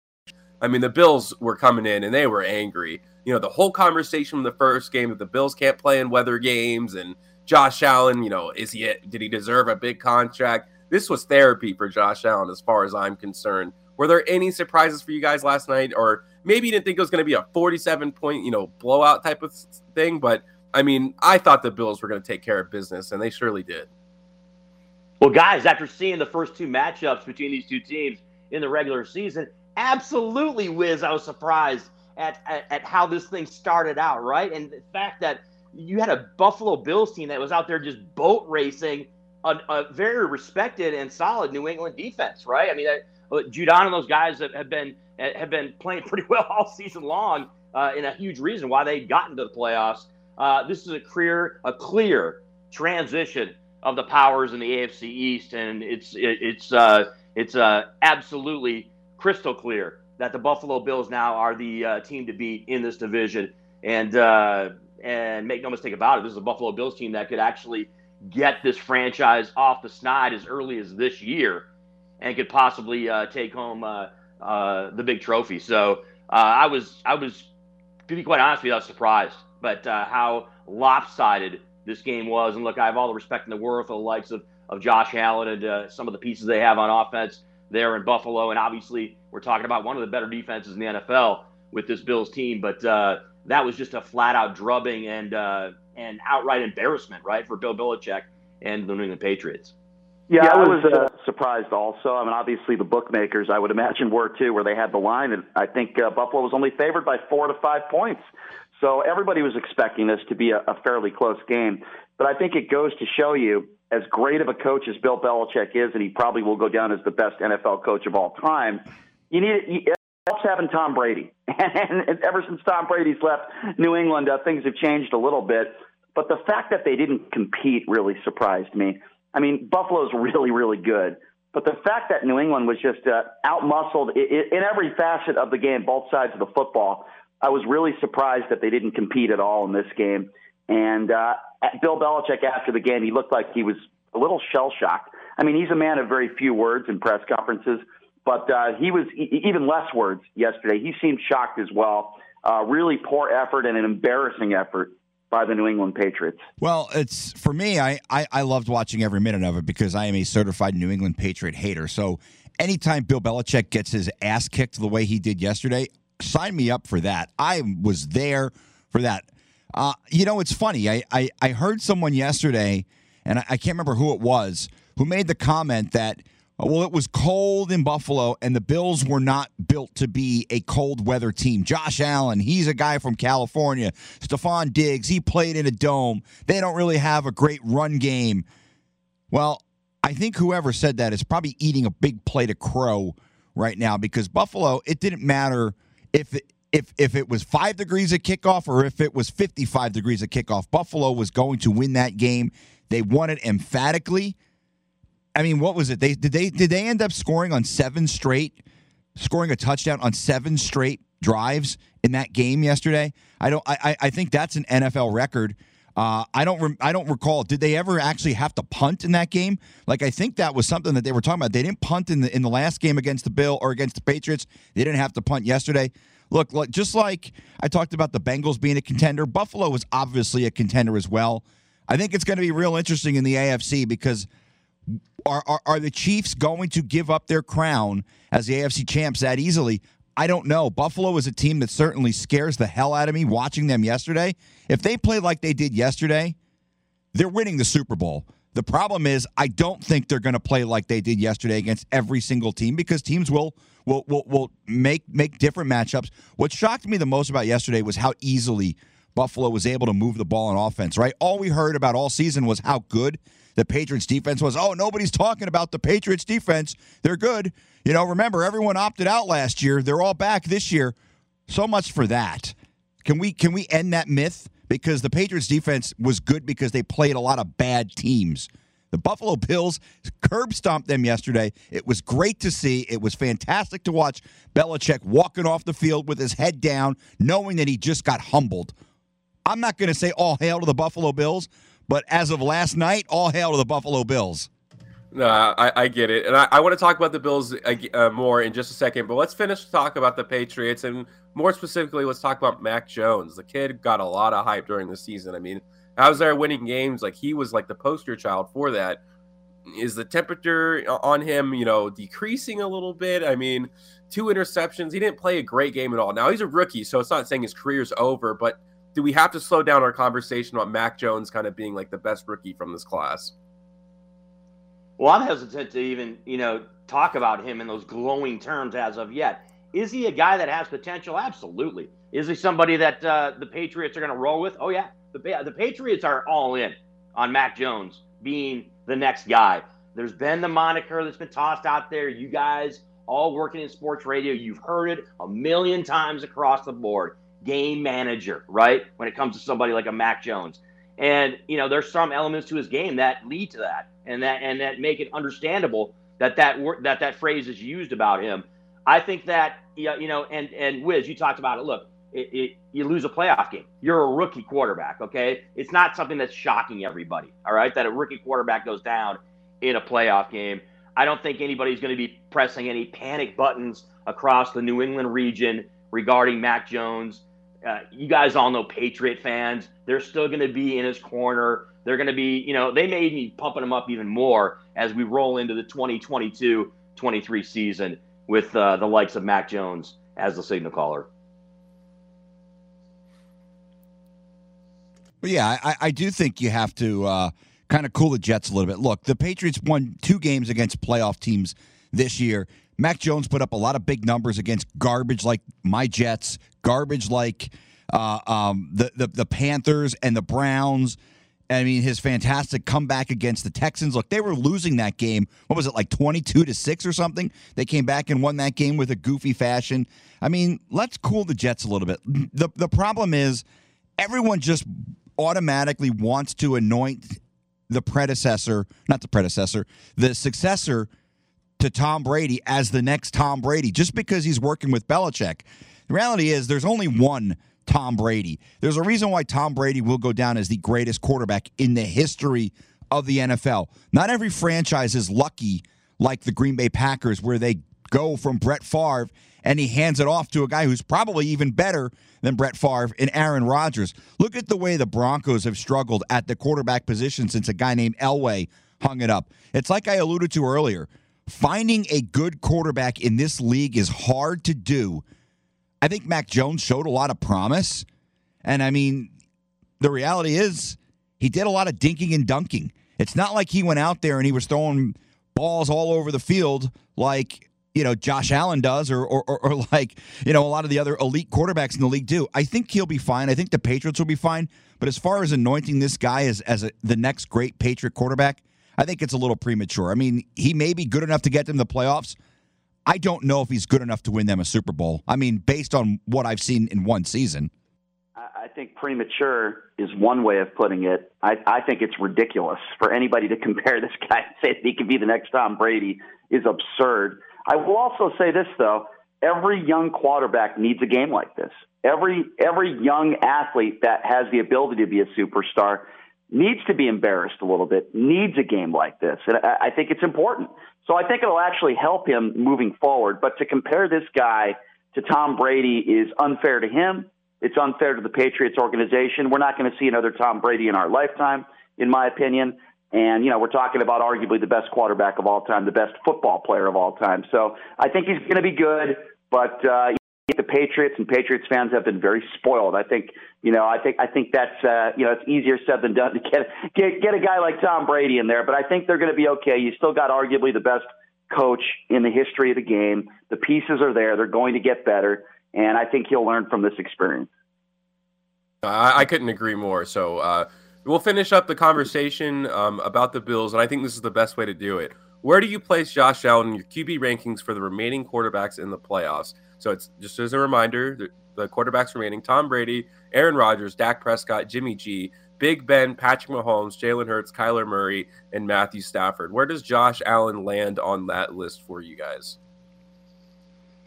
I mean, the Bills were coming in and they were angry. You know, the whole conversation from the first game that the Bills can't play in weather games and Josh Allen, you know, is he did he deserve a big contract? This was therapy for Josh Allen as far as I'm concerned. Were there any surprises for you guys last night or maybe you didn't think it was going to be a 47 point, you know, blowout type of thing, but I mean, I thought the Bills were going to take care of business and they surely did. Well, guys, after seeing the first two matchups between these two teams in the regular season, absolutely, Wiz, I was surprised at, at, at, how this thing started out, right? And the fact that you had a Buffalo Bills team that was out there just boat racing a, a very respected and solid New England defense, right? I mean, uh, Judon and those guys have, have been have been playing pretty well all season long, uh, a huge reason why they got into the playoffs. Uh, this is a clear a clear transition of the powers in the AFC East, and it's it, it's uh, it's uh, absolutely crystal clear that the Buffalo Bills now are the uh, team to beat in this division. And uh, and make no mistake about it, this is a Buffalo Bills team that could actually get this franchise off the snide as early as this year, and could possibly uh, take home uh, uh, the big trophy. So uh, I was I was to be quite honest with you, I was surprised, but how lopsided this game was. And look, I have all the respect in the world for the likes of of Josh Allen and some of the pieces they have on offense there in Buffalo. And obviously, we're talking about one of the better defenses in the NFL with this Bills team. But uh, that was just a flat out drubbing and uh, and outright embarrassment, right, for Bill Belichick and the New England Patriots. Yeah, yeah I was uh, surprised also. I mean, obviously the bookmakers, I would imagine, were too, where they had the line, and I think uh, Buffalo was only favored by four to five points. So everybody was expecting this to be a, a fairly close game. But I think it goes to show you as great of a coach as Bill Belichick is, and he probably will go down as the best NFL coach of all time, you need it helps having Tom Brady. And, and ever since Tom Brady's left New England, uh, things have changed a little bit. But the fact that they didn't compete really surprised me. I mean, Buffalo's really, really good. But the fact that New England was just uh, outmuscled in every facet of the game, both sides of the football, I was really surprised that they didn't compete at all in this game. And uh, Bill Belichick, after the game, he looked like he was a little shell shocked. I mean, he's a man of very few words in press conferences, but uh, he was e- even less words yesterday. He seemed shocked as well. Uh, really poor effort and an embarrassing effort by the New England Patriots. Well, it's for me. I, I I loved watching every minute of it because I am a certified New England Patriot hater. So anytime Bill Belichick gets his ass kicked the way he did yesterday, sign me up for that. I was there for that. Uh, you know, it's funny. I, I, I heard someone yesterday, and I, I, can't remember who it was, who made the comment that, well, it was cold in Buffalo, and the Bills were not built to be a cold weather team. Josh Allen, he's a guy from California. Stefon Diggs, he played in a dome. They don't really have a great run game. Well, I think whoever said that is probably eating a big plate of crow right now because Buffalo, it didn't matter if it, if if it was five degrees at kickoff or if it was 55 degrees at kickoff, Buffalo was going to win that game. They won it emphatically. I mean, what was it? They did they did they end up scoring on seven straight, scoring a touchdown on seven straight drives in that game yesterday? I don't. I I think that's an NFL record. Uh, I don't. Re- I don't recall. Did they ever actually have to punt in that game? Like I think that was something that they were talking about. They didn't punt in the in the last game against the Bill or against the Patriots. They didn't have to punt yesterday. Look, look, just like I talked about the Bengals being a contender, Buffalo is obviously a contender as well. I think it's going to be real interesting in the AFC because are, are, are the Chiefs going to give up their crown as the AFC champs that easily? I don't know. Buffalo is a team that certainly scares the hell out of me watching them yesterday. If they play like they did yesterday, they're winning the Super Bowl. The problem is, I don't think they're going to play like they did yesterday against every single team because teams will will will will make make different matchups. What shocked me the most about yesterday was how easily Buffalo was able to move the ball on offense. Right, all we heard about all season was how good the Patriots defense was. Oh, nobody's talking about the Patriots defense. They're good. You know, remember everyone opted out last year. They're all back this year. So much for that. Can we can we end that myth? Because the Patriots defense was good because they played a lot of bad teams. The Buffalo Bills curb stomped them yesterday. It was great to see. It was fantastic to watch Belichick walking off the field with his head down, knowing that he just got humbled. I'm not going to say all hail to the Buffalo Bills, but as of last night, all hail to the Buffalo Bills. No, I, I get it, and I, I, want to talk about the Bills uh, more in just a second. But let's finish talk about the Patriots, and more specifically, let's talk about Mac Jones. The kid got a lot of hype during the season. I mean, I was there winning games. Like he was like the poster child for that. Is the temperature on him, you know, decreasing a little bit? I mean, two interceptions. He didn't play a great game at all. Now he's a rookie, so it's not saying his career's over, but do we have to slow down our conversation about Mac Jones kind of being like the best rookie from this class? Well, I'm hesitant to even, you know, talk about him in those glowing terms as of yet. Is he a guy that has potential? Absolutely. Is he somebody that uh, the Patriots are going to roll with? Oh yeah, the the Patriots are all in on Mac Jones being the next guy. There's been the moniker that's been tossed out there. You guys all working in sports radio, you've heard it a million times across the board game manager, right? When it comes to somebody like a Mac Jones. And you know, there's some elements to his game that lead to that, and that and that make it understandable that that that that phrase is used about him. I think that you know, and and Wiz, you talked about it. Look, it, it, you lose a playoff game. You're a rookie quarterback. Okay, it's not something that's shocking everybody. All right, that a rookie quarterback goes down in a playoff game. I don't think anybody's going to be pressing any panic buttons across the New England region regarding Mac Jones uh, you guys all know Patriot fans. They're still going to be in his corner. They're going to be, you know, they may be pumping him up even more as we roll into the 2022 23 season with uh, the likes of Mac Jones as the signal caller. But yeah, I, I do think you have to uh, kind of cool the Jets a little bit. Look, the Patriots won two games against playoff teams this year. Mac Jones put up a lot of big numbers against garbage like my Jets, garbage like uh, um, the, the the Panthers and the Browns. I mean, his fantastic comeback against the Texans. Look, they were losing that game. What was it, like 22 to 6 or something? They came back and won that game with a goofy fashion. I mean, let's cool the Jets a little bit. The, the problem is everyone just automatically wants to anoint the predecessor, not the predecessor, the successor to Tom Brady as the next Tom Brady just because he's working with Belichick. The reality is there's only one Tom Brady. There's a reason why Tom Brady will go down as the greatest quarterback in the history of the NFL. Not every franchise is lucky like the Green Bay Packers where they go from Brett Favre and he hands it off to a guy who's probably even better than Brett Favre and Aaron Rodgers. Look at the way the Broncos have struggled at the quarterback position since a guy named Elway hung it up. It's like I alluded to earlier finding a good quarterback in this league is hard to do. I think Mac Jones showed a lot of promise. And I mean, the reality is he did a lot of dinking and dunking. It's not like he went out there and he was throwing balls all over the field like, you know, Josh Allen does or, or, or, or like, you know, a lot of the other elite quarterbacks in the league do. I think he'll be fine. I think the Patriots will be fine. But as far as anointing this guy as, as a, the next great Patriot quarterback, I think it's a little premature. I mean, he may be good enough to get them the playoffs. I don't know if he's good enough to win them a Super Bowl. I mean, based on what I've seen in one season. I think premature is one way of putting it. I, I think it's ridiculous for anybody to compare this guy and say that he could be the next Tom Brady is absurd. I will also say this though: every young quarterback needs a game like this. Every every young athlete that has the ability to be a superstar needs to be embarrassed a little bit, needs a game like this. And I, I think it's important. So I think it'll actually help him moving forward. But to compare this guy to Tom Brady is unfair to him. It's unfair to the Patriots organization. We're not going to see another Tom Brady in our lifetime, in my opinion. And, you know, we're talking about arguably the best quarterback of all time, the best football player of all time. So I think he's going to be good. But, uh, the Patriots and Patriots fans have been very spoiled. I think you know I think I think that's uh, you know it's easier said than done to get get get a guy like Tom Brady in there, but I think they're going to be okay. You still got arguably the best coach in the history of the game. The pieces are there. They're going to get better. And I think he'll learn from this experience. I, I couldn't agree more. So uh, we'll finish up the conversation um, about the Bills, and I think this is the best way to do it. Where do you place Josh Allen in your QB rankings for the remaining quarterbacks in the playoffs? So it's just as a reminder, the, the quarterbacks remaining: Tom Brady, Aaron Rodgers, Dak Prescott, Jimmy G, Big Ben, Patrick Mahomes, Jalen Hurts, Kyler Murray, and Matthew Stafford. Where does Josh Allen land on that list for you guys?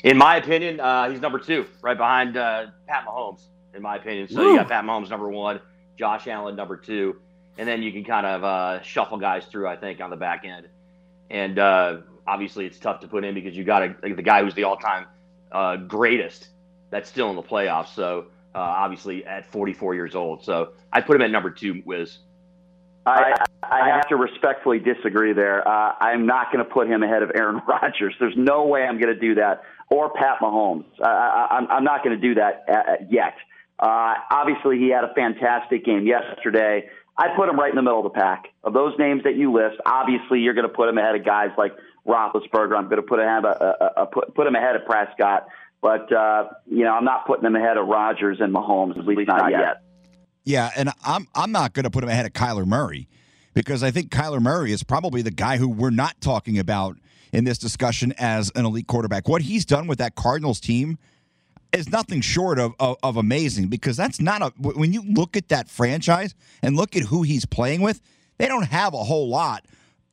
In my opinion, uh, he's number two, right behind uh, Pat Mahomes. In my opinion, so Woo. you got Pat Mahomes number one, Josh Allen number two, and then you can kind of uh, shuffle guys through. I think on the back end, and uh, obviously it's tough to put in because you got a, the guy who's the all-time uh, greatest that's still in the playoffs. So uh, obviously at 44 years old. So I put him at number two, Wiz. I, I have to respectfully disagree there. Uh, I'm not going to put him ahead of Aaron Rodgers. There's no way I'm going to do that, or Pat Mahomes. I, I'm, I'm not going to do that uh, yet. Uh, obviously, he had a fantastic game yesterday. I put him right in the middle of the pack. Of those names that you list, obviously you're going to put him ahead of guys like Roethlisberger. I'm going to put him, a, a, a, uh, uh, uh, put, put him ahead of Prescott. But uh, you know, I'm not putting him ahead of Rodgers and Mahomes, at least not yet. Yeah, and I'm I'm not going to put him ahead of Kyler Murray because I think Kyler Murray is probably the guy who we're not talking about in this discussion as an elite quarterback. What he's done with that Cardinals team is nothing short of, of, of amazing because that's not a when you look at that franchise and look at who he's playing with, they don't have a whole lot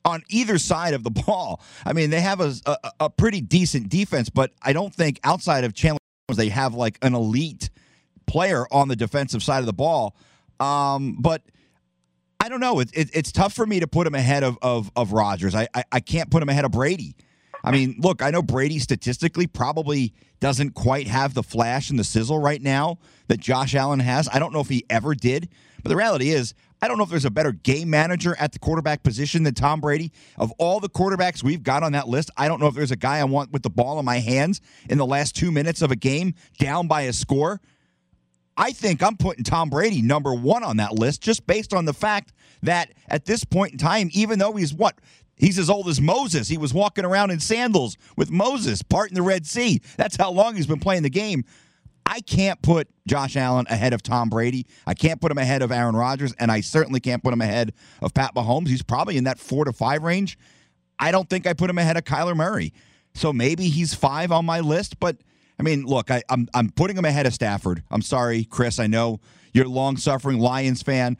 on either side of the ball. I mean, they have a, a, a pretty decent defense, but I don't think outside of Chandler they have like an elite player on the defensive side of the ball. Um, but I don't know. It, it, it's tough for me to put him ahead of of, of Rodgers. I, I, I can't put him ahead of Brady. I mean, look, I know Brady statistically probably doesn't quite have the flash and the sizzle right now that Josh Allen has. I don't know if he ever did, but the reality is, I don't know if there's a better game manager at the quarterback position than Tom Brady. Of all the quarterbacks we've got on that list, I don't know if there's a guy I want with the ball in my hands in the last two minutes of a game down by a score. I think I'm putting Tom Brady number one on that list just based on the fact that at this point in time, even though he's what? He's as old as Moses. He was walking around in sandals with Moses, parting the Red Sea. That's how long he's been playing the game. I can't put Josh Allen ahead of Tom Brady. I can't put him ahead of Aaron Rodgers, and I certainly can't put him ahead of Pat Mahomes. He's probably in that four to five range. I don't think I put him ahead of Kyler Murray. So maybe he's five on my list, but I mean, look, I, am I'm, I'm putting him ahead of Stafford. I'm sorry, Chris. I know you're a long suffering Lions fan.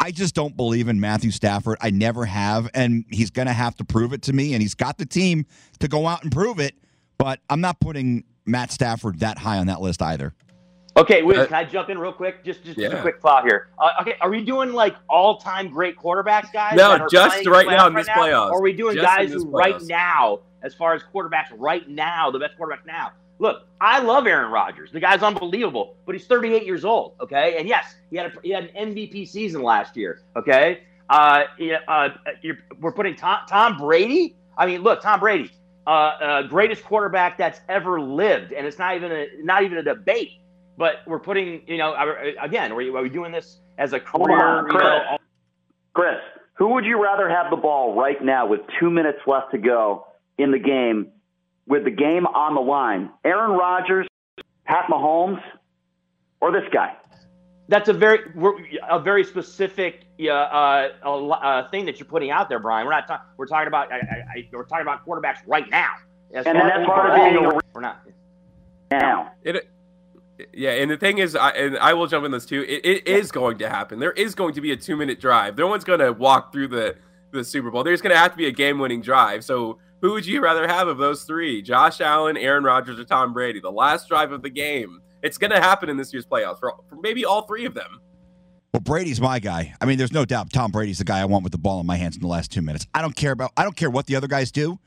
I just don't believe in Matthew Stafford. I never have, and he's going to have to prove it to me. And he's got the team to go out and prove it. But I'm not putting Matt Stafford that high on that list either. Okay, Wiz, uh, can I jump in real quick? Just, just, yeah. just a quick thought here. Uh, okay, are we doing like all-time great quarterbacks, guys? No, just right now in this right playoffs. Or are we doing just guys who playoffs. right now, as far as quarterbacks right now, the best quarterback now? Look, I love Aaron Rodgers. The guy's unbelievable, but he's 38 years old. Okay, and yes, he had a, he had an MVP season last year. Okay, uh, uh, we're putting Tom, Tom Brady. I mean, look, Tom Brady uh, uh, greatest quarterback that's ever lived, and it's not even a not even a debate. But we're putting, you know, again, are we, are we doing this as a career? Chris, you know, Chris, who would you rather have the ball right now with two minutes left to go in the game, with the game on the line? Aaron Rodgers, Pat Mahomes, or this guy? That's a very a very specific uh, uh, uh, thing that you're putting out there, Brian. We're not talking. We're talking about. I, I, we're talking about quarterbacks right now. As and that's part of being a. We're not now. It, yeah, and the thing is, I, and I will jump in this too. It, it is going to happen. There is going to be a two minute drive. No one's going to walk through the the Super Bowl. There's going to have to be a game winning drive. So who would you rather have of those three? Josh Allen, Aaron Rodgers, or Tom Brady? The last drive of the game it's going to happen in this year's playoffs for, for maybe all three of them. Well, Brady's my guy. I mean, there's no doubt Tom Brady's the guy I want with the ball in my hands in the last two minutes. I don't care about. I don't care what the other guys do.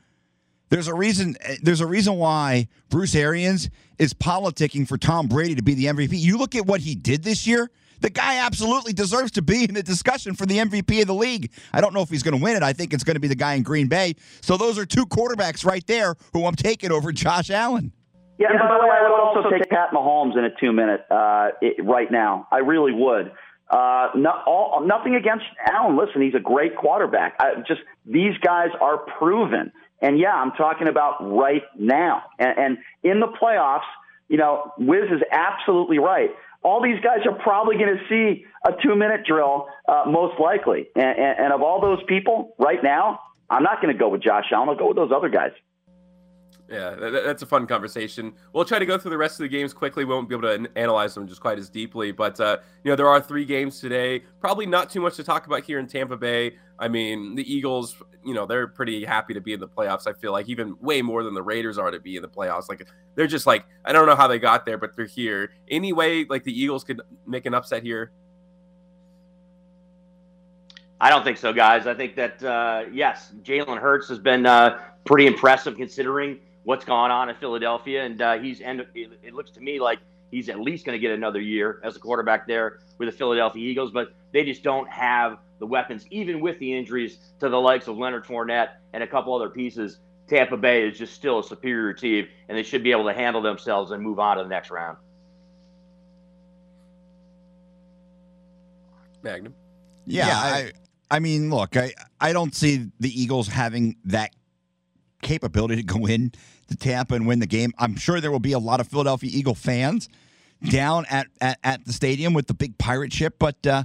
There's a reason. There's a reason why Bruce Arians is politicking for Tom Brady to be the MVP. You look at what he did this year. The guy absolutely deserves to be in the discussion for the MVP of the league. I don't know if he's going to win it. I think it's going to be the guy in Green Bay. So those are two quarterbacks right there who I'm taking over Josh Allen. Yeah, and by the way, I would also take Pat Mahomes in a two minute uh, it, right now. I really would. Uh, no, all, nothing against Allen. Listen, he's a great quarterback. I, just these guys are proven, And yeah, I'm talking about right now. And, and in the playoffs, you know, Wiz is absolutely right. All these guys are probably going to see a two minute drill, uh, most likely. And, and, and of all those people right now, I'm not going to go with Josh Allen. I'll go with those other guys. Yeah, that's a fun conversation. We'll try to go through the rest of the games quickly. We won't be able to analyze them just quite as deeply, but uh, you know there are three games today. Probably not too much to talk about here in Tampa Bay. I mean, the Eagles, you know, they're pretty happy to be in the playoffs. I feel like even way more than the Raiders are to be in the playoffs. Like they're just like I don't know how they got there, but they're here anyway. Like the Eagles could make an upset here. I don't think so, guys. I think that uh, yes, Jalen Hurts has been uh, pretty impressive considering what's gone on in Philadelphia, and uh, he's and it looks to me like he's at least going to get another year as a quarterback there with the Philadelphia Eagles. But they just don't have the weapons, even with the injuries to the likes of Leonard Fournette and a couple other pieces. Tampa Bay is just still a superior team, and they should be able to handle themselves and move on to the next round. Magnum. Yeah, yeah I, I mean, look, I, I don't see the Eagles having that capability to go in to Tampa and win the game. I'm sure there will be a lot of Philadelphia Eagle fans down at, at, at the stadium with the big pirate ship. But uh,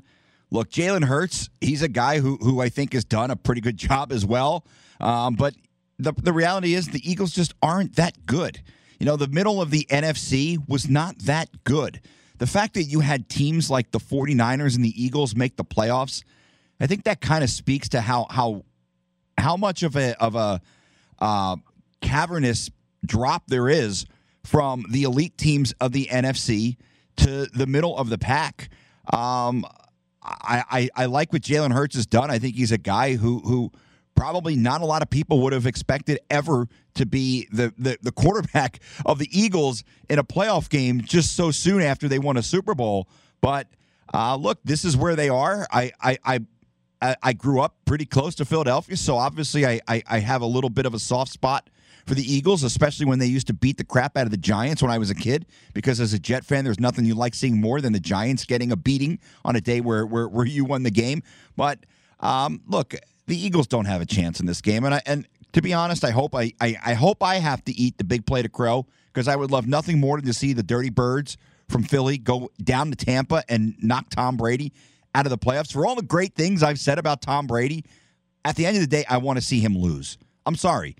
look, Jalen Hurts, he's a guy who, who I think has done a pretty good job as well. Um, but the, the reality is the Eagles just aren't that good. You know, the middle of the NFC was not that good. The fact that you had teams like the 49ers and the Eagles make the playoffs, I think that kind of speaks to how how how much of a of a uh, cavernous drop there is from the elite teams of the NFC to the middle of the pack. Um, I, I, I like what Jalen Hurts has done. I think he's a guy who who probably not a lot of people would have expected ever to be the, the, the quarterback of the Eagles in a playoff game just so soon after they won a Super Bowl. But uh, look, this is where they are. I, I, I I, grew up pretty close to Philadelphia, so obviously I, I, I have a little bit of a soft spot for the Eagles, especially when they used to beat the crap out of the Giants when I was a kid. Because as a Jet fan, there's nothing you like seeing more than the Giants getting a beating on a day where where, where you won the game. But um, look, the Eagles don't have a chance in this game, and I, and to be honest, I hope I, I, I hope I have to eat the big plate of crow because I would love nothing more than to see the Dirty Birds from Philly go down to Tampa and knock Tom Brady out of the playoffs. For all the great things I've said about Tom Brady, at the end of the day, I want to see him lose. I'm sorry.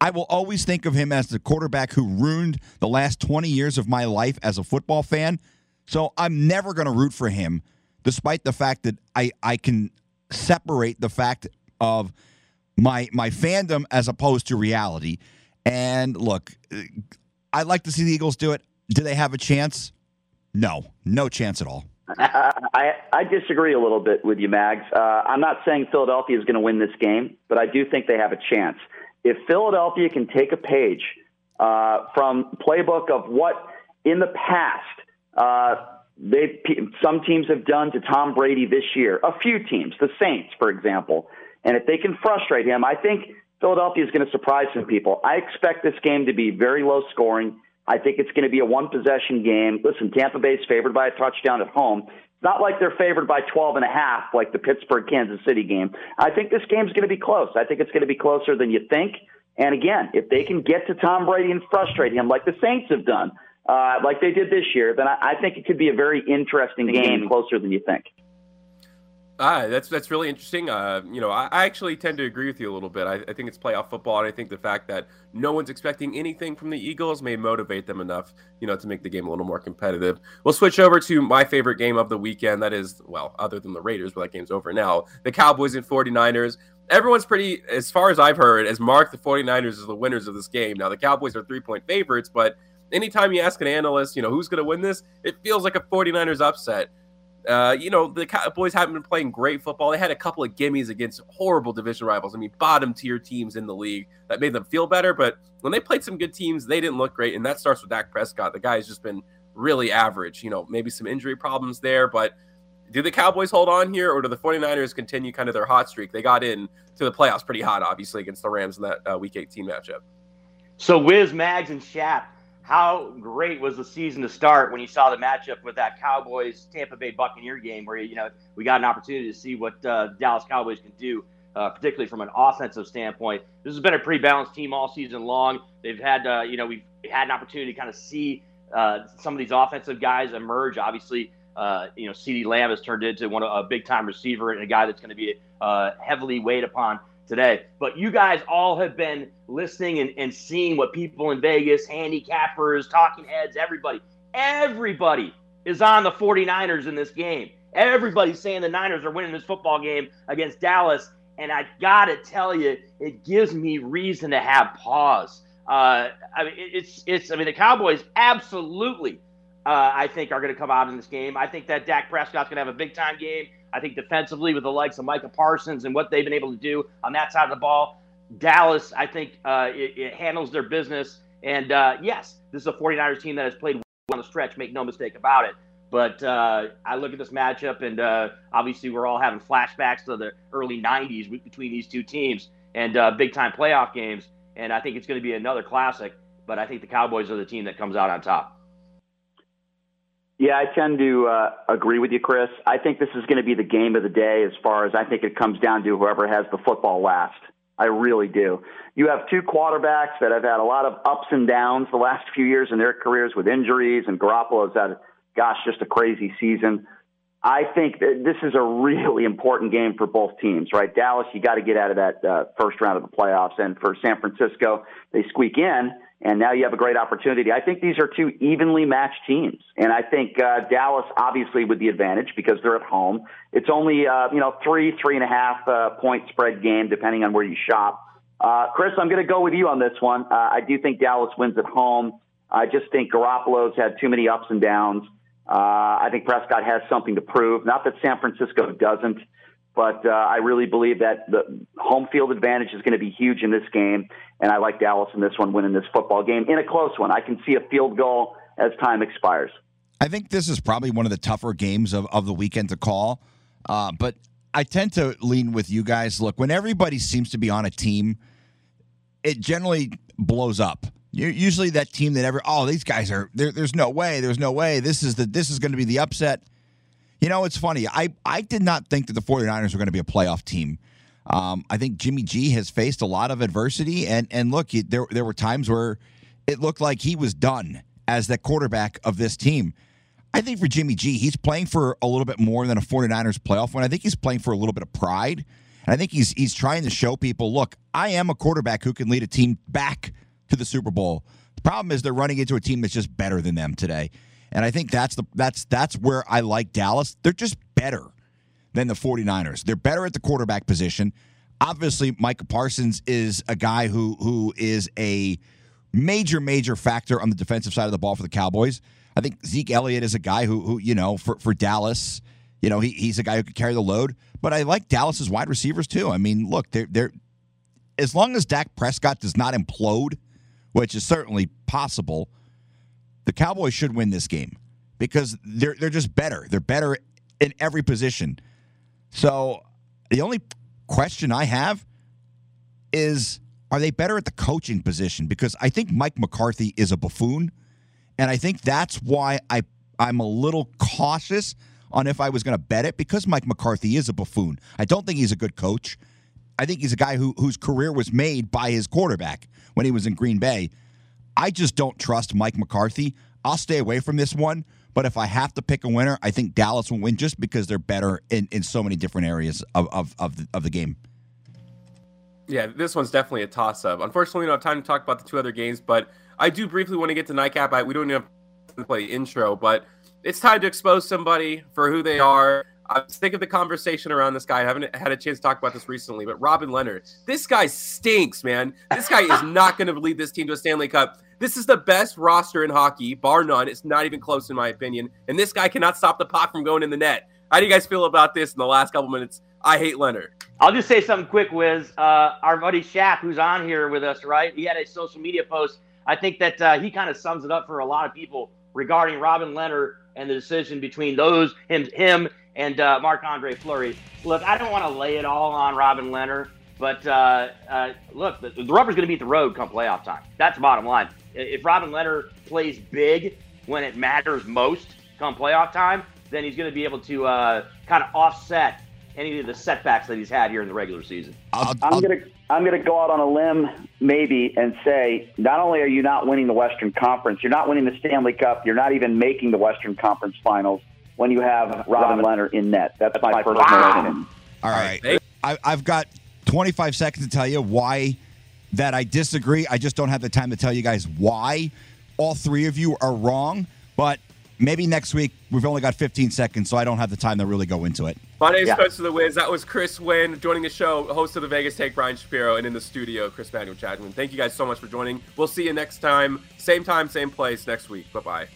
I will always think of him as the quarterback who ruined the last 20 years of my life as a football fan. So I'm never going to root for him, despite the fact that I, I can separate the fact of my my fandom as opposed to reality. And look, I'd like to see the Eagles do it. Do they have a chance? No, no chance at all. I, I disagree a little bit with you, Mags. Uh, I'm not saying Philadelphia is going to win this game, but I do think they have a chance. If Philadelphia can take a page uh, from playbook of what in the past uh, they some teams have done to Tom Brady this year, a few teams, the Saints, for example, and if they can frustrate him, I think Philadelphia is going to surprise some people. I expect this game to be very low scoring. I think it's going to be a one possession game. Listen, Tampa Bay's favored by a touchdown at home. It's not like they're favored by 12 and a half like the Pittsburgh Kansas City game. I think this game's going to be close. I think it's going to be closer than you think. And again, if they can get to Tom Brady and frustrate him like the Saints have done, uh, like they did this year, then I, I think it could be a very interesting game, closer than you think. Ah, that's that's really interesting. Uh, you know, I, I, actually tend to agree with you a little bit. I, I, think it's playoff football, and I think the fact that no one's expecting anything from the Eagles may motivate them enough, you know, to make the game a little more competitive. We'll switch over to my favorite game of the weekend. That is, well, other than the Raiders, but that game's over now. The Cowboys and 49ers. Everyone's pretty, as far as I've heard, has marked the 49ers as the winners of this game. Now, the Cowboys are three point favorites, but anytime you ask an analyst, you know, who's going to win this, it feels like a 49ers upset. Uh, you know, the Cowboys haven't been playing great football. They had a couple of gimmies against horrible division rivals. I mean, bottom tier teams in the league that made them feel better. But when they played some good teams, they didn't look great. And that starts with Dak Prescott. The guy has just been really average. You know, maybe some injury problems there. But do the Cowboys hold on here or do the 49ers continue kind of their hot streak? They got in to the playoffs pretty hot, obviously, against the Rams in that uh, week 18 matchup. So, Wiz, Mags, and Shap how great was the season to start when you saw the matchup with that Cowboys Tampa Bay Buccaneer game where you know we got an opportunity to see what uh, Dallas Cowboys can do uh, particularly from an offensive standpoint. This has been a pretty balanced team all season long. They've had, uh, you know, we've had an opportunity to kind of see uh, some of these offensive guys emerge. Obviously, uh, you know, CeeDee Lamb has turned into one a big time receiver and a guy that's going to be uh, heavily weighed upon today. But you guys all have been listening and, and seeing what people in Vegas, handicappers, talking heads, everybody, everybody is on the 49ers in this game. Everybody's saying the Niners are winning this football game against Dallas. And I got to tell you, it gives me reason to have pause. Uh, I mean, it's, it's, I mean, the Cowboys absolutely, uh, I think, are going to come out in this game. I think that Dak Prescott's going to have a big time game. I think defensively, with the likes of Micah Parsons and what they've been able to do on that side of the ball, Dallas, I think, uh, it, it, handles their business. And uh, yes, this is a 49ers team that has played on the stretch, make no mistake about it. But uh, I look at this matchup, and uh, obviously, we're all having flashbacks to the early 90s between these two teams and uh, big time playoff games. And I think it's going to be another classic. But I think the Cowboys are the team that comes out on top. Yeah, I tend to uh, agree with you, Chris. I think this is going to be the game of the day as far as I think it comes down to whoever has the football last. I really do. You have two quarterbacks that have had a lot of ups and downs the last few years in their careers with injuries, and Garoppolo's had, gosh, just a crazy season. I think that this is a really important game for both teams, right? Dallas, you got to get out of that uh, first round of the playoffs, and for San Francisco, they squeak in and now you have a great opportunity. I think these are two evenly matched teams, and I think uh, Dallas obviously with the advantage because they're at home. It's only uh, you know three, three and a half uh, point spread game depending on where you shop. Uh, Chris, I'm going to go with you on this one. Uh, I do think Dallas wins at home. I just think Garoppolo's had too many ups and downs. Uh, I think Prescott has something to prove. Not that San Francisco doesn't. But uh, I really believe that the home field advantage is going to be huge in this game, and I like Dallas in this one winning this football game in a close one. I can see a field goal as time expires. I think this is probably one of the tougher games of, of the weekend to call, uh, but I tend to lean with you guys. Look, when everybody seems to be on a team, it generally blows up. You're usually that team that ever oh these guys are there, there's no way there's no way this is the this is going to be the upset you know, it's funny. I, I did not think that the 49ers were going to be a playoff team. Um, I think Jimmy G has faced a lot of adversity. And, and look, he, there, there were times where it looked like he was done as the quarterback of this team. I think for Jimmy G, he's playing for a little bit more than a 49ers playoff win. I think he's playing for a little bit of pride. And I think he's he's trying to show people, look, I am a quarterback who can lead a team back to the Super Bowl. The problem is they're running into a team that's just better than them today. And I think that's the that's that's where I like Dallas. They're just better than the 49ers. They're better at the quarterback position. Obviously, Micah Parsons is a guy who who is a major major factor on the defensive side of the ball for the Cowboys. I think Zeke Elliott is a guy who who you know for for Dallas, you know, he, he's a guy who could carry the load. But I like Dallas's wide receivers too. I mean, look, they're they're as long as Dak Prescott does not implode, which is certainly possible, the Cowboys should win this game because they're they're just better. They're better in every position. So the only question I have is are they better at the coaching position? Because I think Mike McCarthy is a buffoon. And I think that's why I I'm a little cautious on if I was going to bet it because Mike McCarthy is a buffoon. I don't think he's a good coach. I think he's a guy who whose career was made by his quarterback when he was in Green Bay. I just don't trust Mike McCarthy. I'll stay away from this one. But if I have to pick a winner, I think Dallas will win just because they're better in, in so many different areas of, of, of, the, of the game. Yeah, this one's definitely a toss up. Unfortunately, we don't have time to talk about the two other games, but I do briefly want to get to Nightcap. I, we don't even have to play intro, but it's time to expose somebody for who they are. I was thinking of the conversation around this guy. I haven't had a chance to talk about this recently, but Robin Lehner, this guy stinks, man. This guy is not going to lead this team to a Stanley Cup. This is the best roster in hockey, bar none. It's not even close, in my opinion. And this guy cannot stop the puck from going in the net. How do you guys feel about this in the last couple minutes? I hate Lehner. I'll just say something quick, Wiz. Uh, our buddy Shaq, who's on here with us, right? He had a social media post. I think that uh, he kind of sums it up for a lot of people regarding Robin Lehner and the decision between those him, him and uh, Andre Fleury. Look, I don't want to lay it all on Robin Lehner, but uh, uh, look, the, the rubber's going to beat the road come playoff time. That's the bottom line. If Robin Lehner plays big when it matters most come playoff time, then he's going to be able to uh, kind of offset any of the setbacks that he's had here in the regular season. I'll, I'm gonna I'm gonna go out on a limb maybe and say not only are you not winning the Western Conference, you're not winning the Stanley Cup, you're not even making the Western Conference Finals when you have Robin Lehner in net. That's, my, personal Wow. opinion. all right. I, I've got 25 seconds to tell you why that I disagree. I just don't have the time to tell you guys why all three of you are wrong. But maybe next week we've only got 15 seconds, so I don't have the time to really go into it. My name is Yeah. Spencer the Wiz. That was Chris Wynn joining the show, host of the Vegas Take, Brian Shapiro, and in the studio, Chris Manuel Chadwin. Thank you guys so much for joining. We'll see you next time, same time, same place next week. Bye bye.